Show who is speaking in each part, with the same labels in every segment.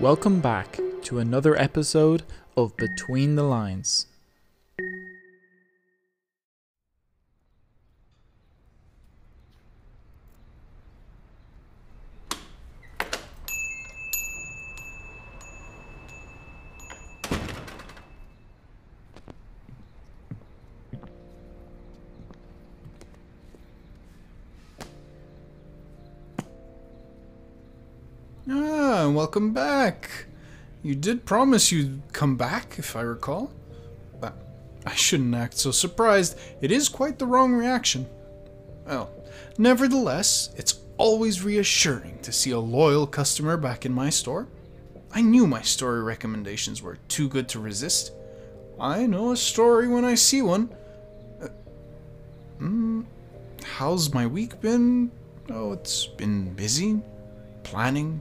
Speaker 1: Welcome back to another episode of Between the Lines.
Speaker 2: Ah, welcome back. You did promise you'd come back, if I recall. But I shouldn't act so surprised. It is quite the wrong reaction. Well, nevertheless, it's always reassuring to see a loyal customer back in my store. I knew my story recommendations were too good to resist. I know a story when I see one. Uh, mm, how's my week been? Oh, it's been busy. Planning,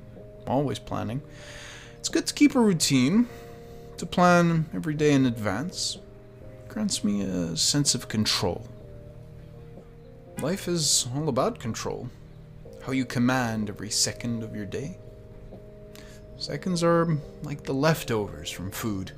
Speaker 2: always planning. It's good to keep a routine, to plan every day in advance. Grants me a sense of control. Life is all about control. How you command every second of your day. Seconds are like the leftovers from food.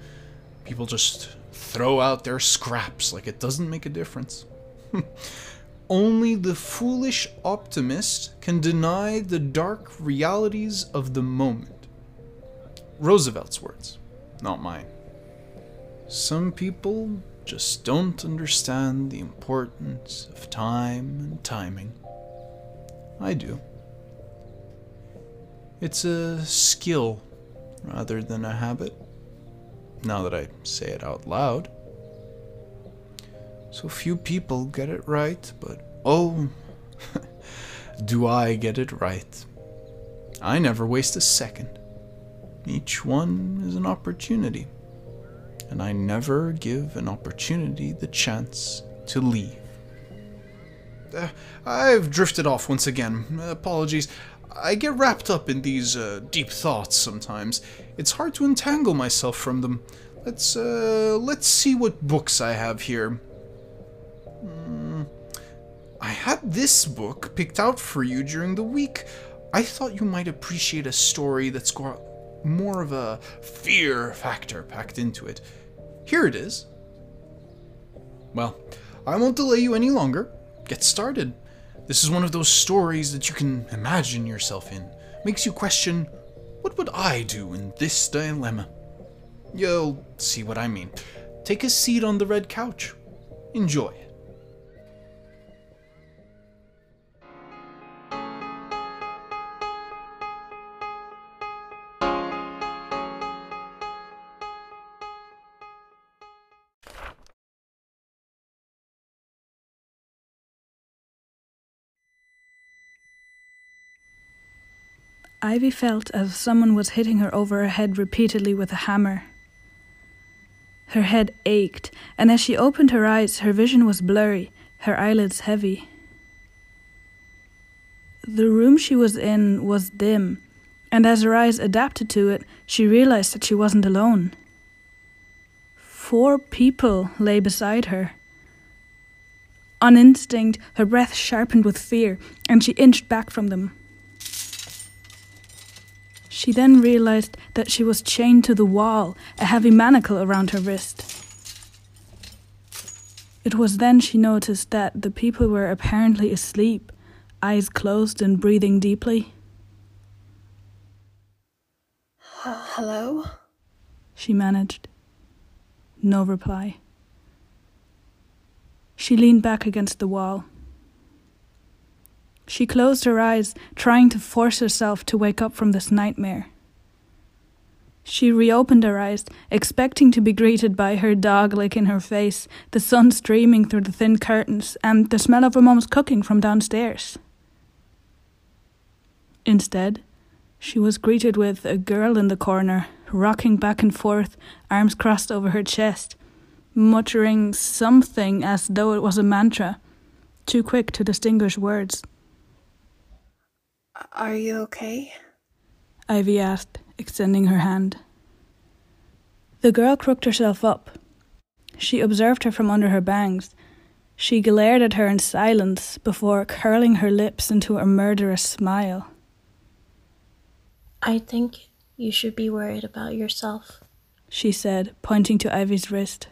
Speaker 2: People just throw out their scraps like it doesn't make a difference. Only the foolish optimist can deny the dark realities of the moment. Roosevelt's words, not mine. Some people just don't understand the importance of time and timing. I do. It's a skill rather than a habit, now that I say it out loud. So few people get it right, but oh, do I get it right. I never waste a second. Each one is an opportunity, and I never give an opportunity the chance to leave. Uh, I've drifted off once again. Apologies. I get wrapped up in these uh, deep thoughts sometimes. It's hard to entangle myself from them. Let's uh, let's see what books I have here. Mm, I had this book picked out for you during the week. I thought you might appreciate a story that's got more of a fear factor packed into it. Here it is. Well, I won't delay you any longer. Get started. This is one of those stories that you can imagine yourself in. Makes you question, what would I do in this dilemma? You'll see what I mean. Take a seat on the red couch. Enjoy.
Speaker 3: Ivy felt as if someone was hitting her over her head repeatedly with a hammer. Her head ached, and as she opened her eyes, her vision was blurry, her eyelids heavy. The room she was in was dim, and as her eyes adapted to it, she realized that she wasn't alone. Four people lay beside her. On instinct, her breath sharpened with fear, and she inched back from them. She then realized that she was chained to the wall, a heavy manacle around her wrist. It was then she noticed that the people were apparently asleep, eyes closed and breathing deeply.
Speaker 4: Hello?
Speaker 3: She managed. No reply. She leaned back against the wall. She closed her eyes, trying to force herself to wake up from this nightmare. She reopened her eyes, expecting to be greeted by her dog licking her face, the sun streaming through the thin curtains, and the smell of her mom's cooking from downstairs. Instead, she was greeted with a girl in the corner, rocking back and forth, arms crossed over her chest, muttering something as though it was a mantra, too quick to distinguish words.
Speaker 4: Are you okay?
Speaker 3: Ivy asked, extending her hand. The girl crooked herself up. She observed her from under her bangs. She glared at her in silence before curling her lips into a murderous smile.
Speaker 4: I think
Speaker 5: You should be worried about yourself.
Speaker 3: She said, pointing to Ivy's wrist.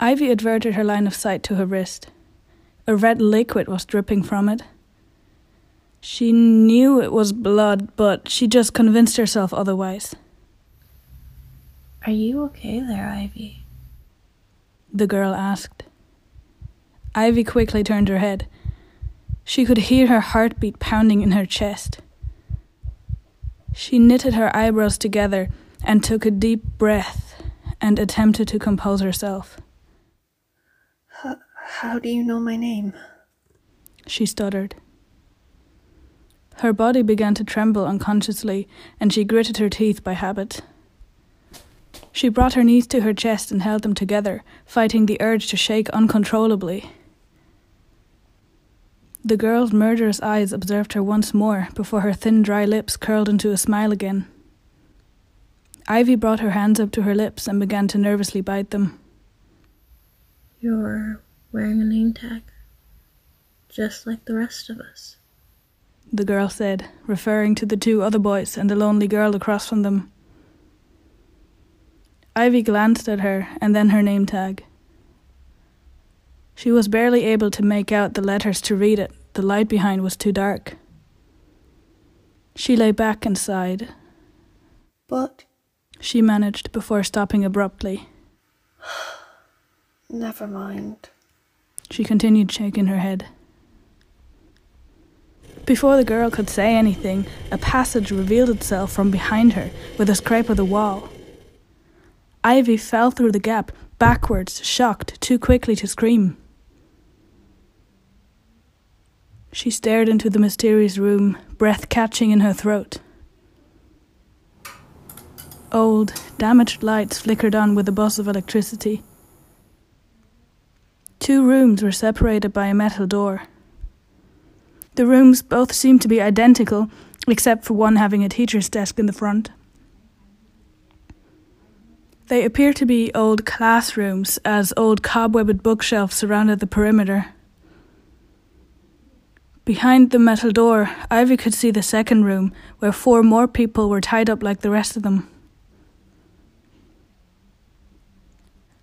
Speaker 3: Ivy averted her line of sight to her wrist. A red liquid was dripping from it. She knew it was blood, but she just convinced herself otherwise.
Speaker 5: Are you okay there, Ivy?
Speaker 3: The girl asked. Ivy quickly turned her head. She could hear her heartbeat pounding in her chest. She knitted her eyebrows together and took a deep breath and attempted to compose herself.
Speaker 4: H- how do you know my name?
Speaker 3: She stuttered. Her body began to tremble unconsciously, and she gritted her teeth by habit. She brought her knees to her chest and held them together, fighting the urge to shake uncontrollably. The girl's murderous eyes observed her once more before her thin, dry lips curled into a smile again. Ivy brought her hands up to her lips and began to nervously bite them.
Speaker 5: You're wearing a name tag, just like the rest of us.
Speaker 3: The girl said, referring to the two other boys and the lonely girl across from them. Ivy glanced at her and then her name tag. She was barely able to make out the letters to read it, the light behind was too dark. She lay back and sighed.
Speaker 4: But
Speaker 3: She managed before stopping abruptly.
Speaker 4: never mind.
Speaker 3: She continued shaking her head. Before the girl could say anything, a passage revealed itself from behind her with a scrape of the wall. Ivy fell through the gap, backwards, shocked, too quickly to scream. She stared into the mysterious room, breath catching in her throat. Old, damaged lights flickered on with a buzz of electricity. Two rooms were separated by a metal door. The rooms both seemed to be identical, except for one having a teacher's desk in the front. They appeared to be old classrooms, as old cobwebbed bookshelves surrounded the perimeter. Behind the metal door, Ivy could see the second room, where four more people were tied up like the rest of them.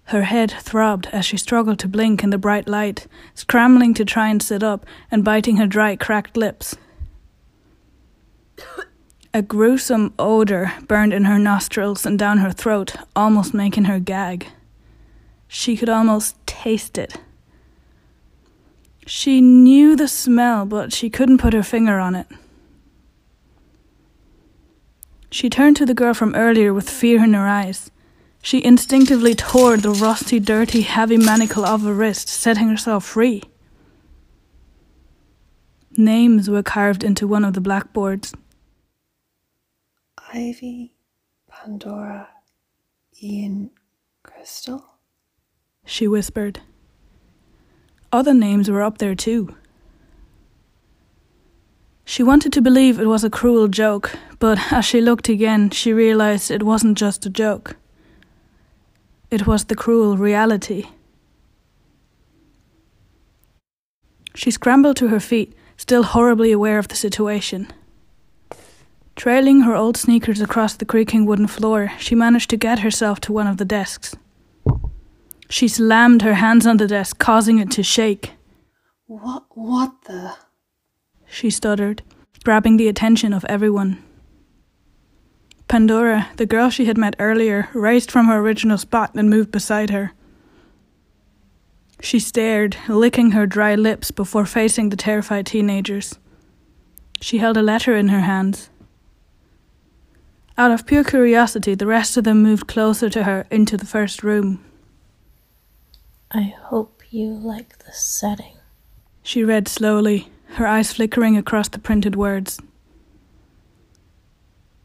Speaker 3: Her head throbbed as she struggled to blink in the bright light, scrambling to try and sit up and biting her dry, cracked lips. A gruesome odor burned in her nostrils and down her throat, almost making her gag. She could almost taste it. She knew the smell, but she couldn't put her finger on it. She turned to the girl from earlier with fear in her eyes. She instinctively tore the rusty, dirty, heavy manacle off her wrist, setting herself free. Names were carved into one of the blackboards.
Speaker 4: Ivy, Pandora, Ian, Crystal.
Speaker 3: She whispered. Other names were up there too. She wanted to believe it was a cruel joke, but as she looked again, she realized it wasn't just a joke. It was the cruel reality. She scrambled to her feet, still horribly aware of the situation. Trailing her old sneakers across the creaking wooden floor, she managed to get herself to one of the desks. She slammed her hands on the desk, causing it to shake.
Speaker 4: What? What the?
Speaker 3: She stuttered, grabbing the attention of everyone. Pandora, the girl she had met earlier, raised from her original spot and moved beside her. She stared, licking her dry lips before facing the terrified teenagers. She held a letter in her hands. Out of pure curiosity, the rest of them moved closer to her into the first room.
Speaker 5: I hope you like the setting.
Speaker 3: She read slowly, her eyes flickering across the printed words.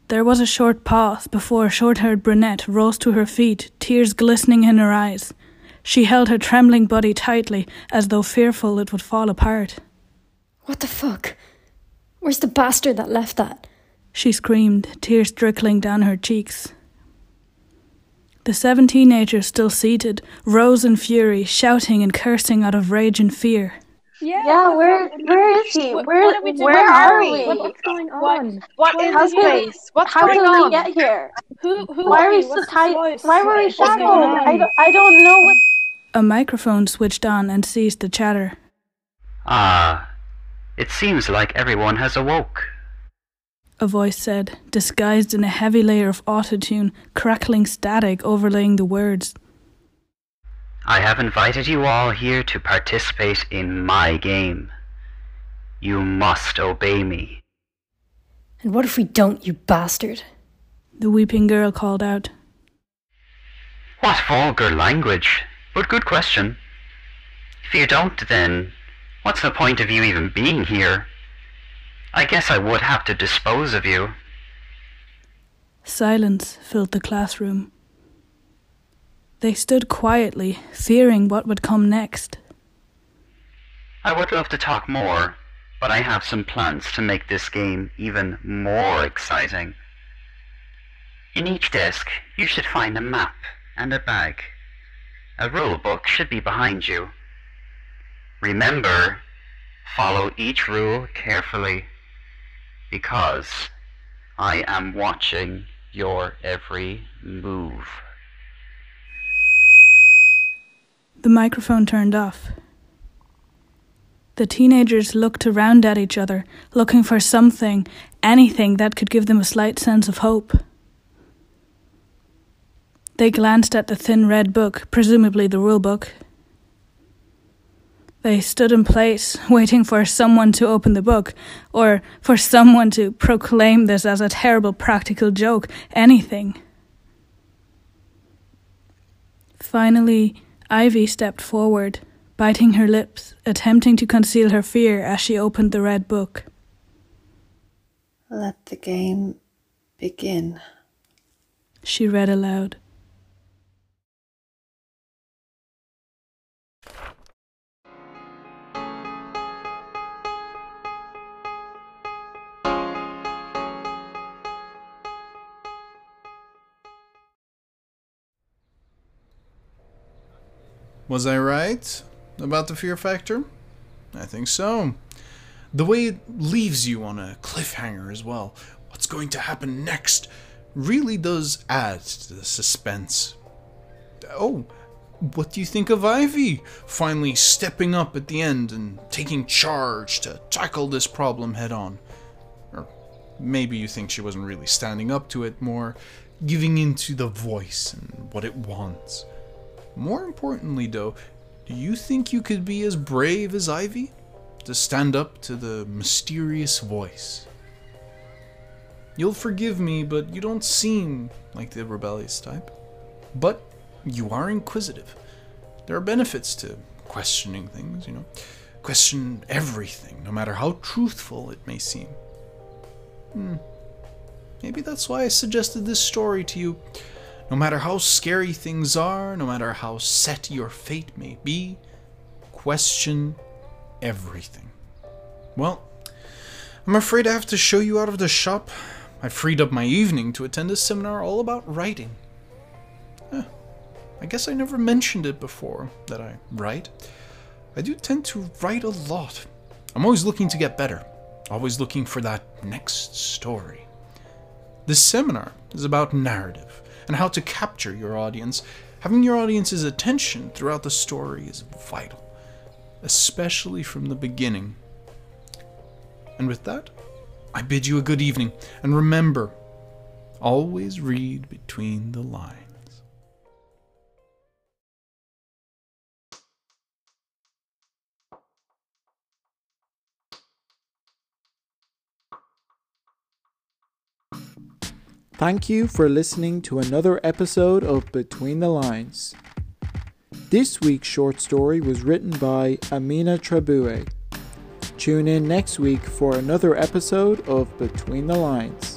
Speaker 3: There was a short pause before a short haired brunette rose to her feet, tears glistening in her eyes. She held her trembling body tightly, as though fearful it would fall apart.
Speaker 6: What the fuck? Where's the bastard that left that?
Speaker 3: She screamed, tears trickling down her cheeks. The seven teenagers, still seated, rose in fury, shouting and cursing out of rage and fear.
Speaker 7: Yeah,
Speaker 8: Yeah, where where is he?
Speaker 7: What-
Speaker 8: Where
Speaker 7: what are we doing?
Speaker 8: where are we?
Speaker 7: What-
Speaker 6: What's going
Speaker 7: What-
Speaker 6: on?
Speaker 7: What is this place? What's
Speaker 8: How
Speaker 7: going
Speaker 8: did
Speaker 7: on?
Speaker 8: we get here?
Speaker 7: Who, who
Speaker 8: Why are we
Speaker 7: we?
Speaker 8: so tight? Why were we
Speaker 7: What's
Speaker 8: shackled? I don't, I don't know what.
Speaker 3: A microphone switched on and ceased the chatter.
Speaker 9: Ah, it seems like everyone has awoke.
Speaker 3: A voice said, disguised in a heavy layer of autotune, crackling static overlaying the words.
Speaker 9: I have invited you all here to participate in my game. You must obey me.
Speaker 6: And what if we don't, you bastard?
Speaker 3: The weeping girl called out.
Speaker 9: What vulgar language? But good question. If you don't, then what's the point of you even being here? I guess I would have to dispose of you.
Speaker 3: Silence filled the classroom. They stood quietly, fearing what would come next.
Speaker 9: I would love to talk more, but I have some plans to make this game even more exciting. In each desk, you should find a map and a bag. A rule book should be behind you. Remember, follow each rule carefully, because I am watching your every move.
Speaker 3: The microphone turned off. The teenagers looked around at each other, looking for something, anything that could give them a slight sense of hope. They glanced at the thin red book, presumably the rule book. They stood in place, waiting for someone to open the book, or for someone to proclaim this as a terrible practical joke, anything. Finally, Ivy stepped forward, biting her lips, attempting to conceal her fear as she opened the red book.
Speaker 4: Let the game begin.
Speaker 3: She read aloud.
Speaker 2: Was I right about the fear factor? I think so. The way it leaves you on a cliffhanger as well. What's going to happen next really does add to the suspense. Oh, what do you think of Ivy finally stepping up at the end and taking charge to tackle this problem head on? Or maybe you think she wasn't really standing up to it, more giving in to the voice and what it wants. More importantly, though, do you think you could be as brave as Ivy? To stand up to the mysterious voice? You'll forgive me, but you don't seem like the rebellious type. But you are inquisitive. There are benefits to questioning things, you know. Question everything, no matter how truthful it may seem. Hmm. Maybe that's why I suggested this story to you. No matter how scary things are, no matter how set your fate may be, question everything. Well, I'm afraid I have to show you out of the shop. I freed up my evening to attend a seminar all about writing. I guess I never mentioned it before that I write. I do tend to write a lot. I'm always looking to get better, always looking for that next story. This seminar is about narrative and how to capture your audience. Having your audience's attention throughout the story is vital, especially from the beginning. And with that, I bid you a good evening, and remember, always read between the lines.
Speaker 1: Thank you for listening to another episode of Between the Lines. This week's short story was written by Amina Trabue. Tune in next week for another episode of Between the Lines.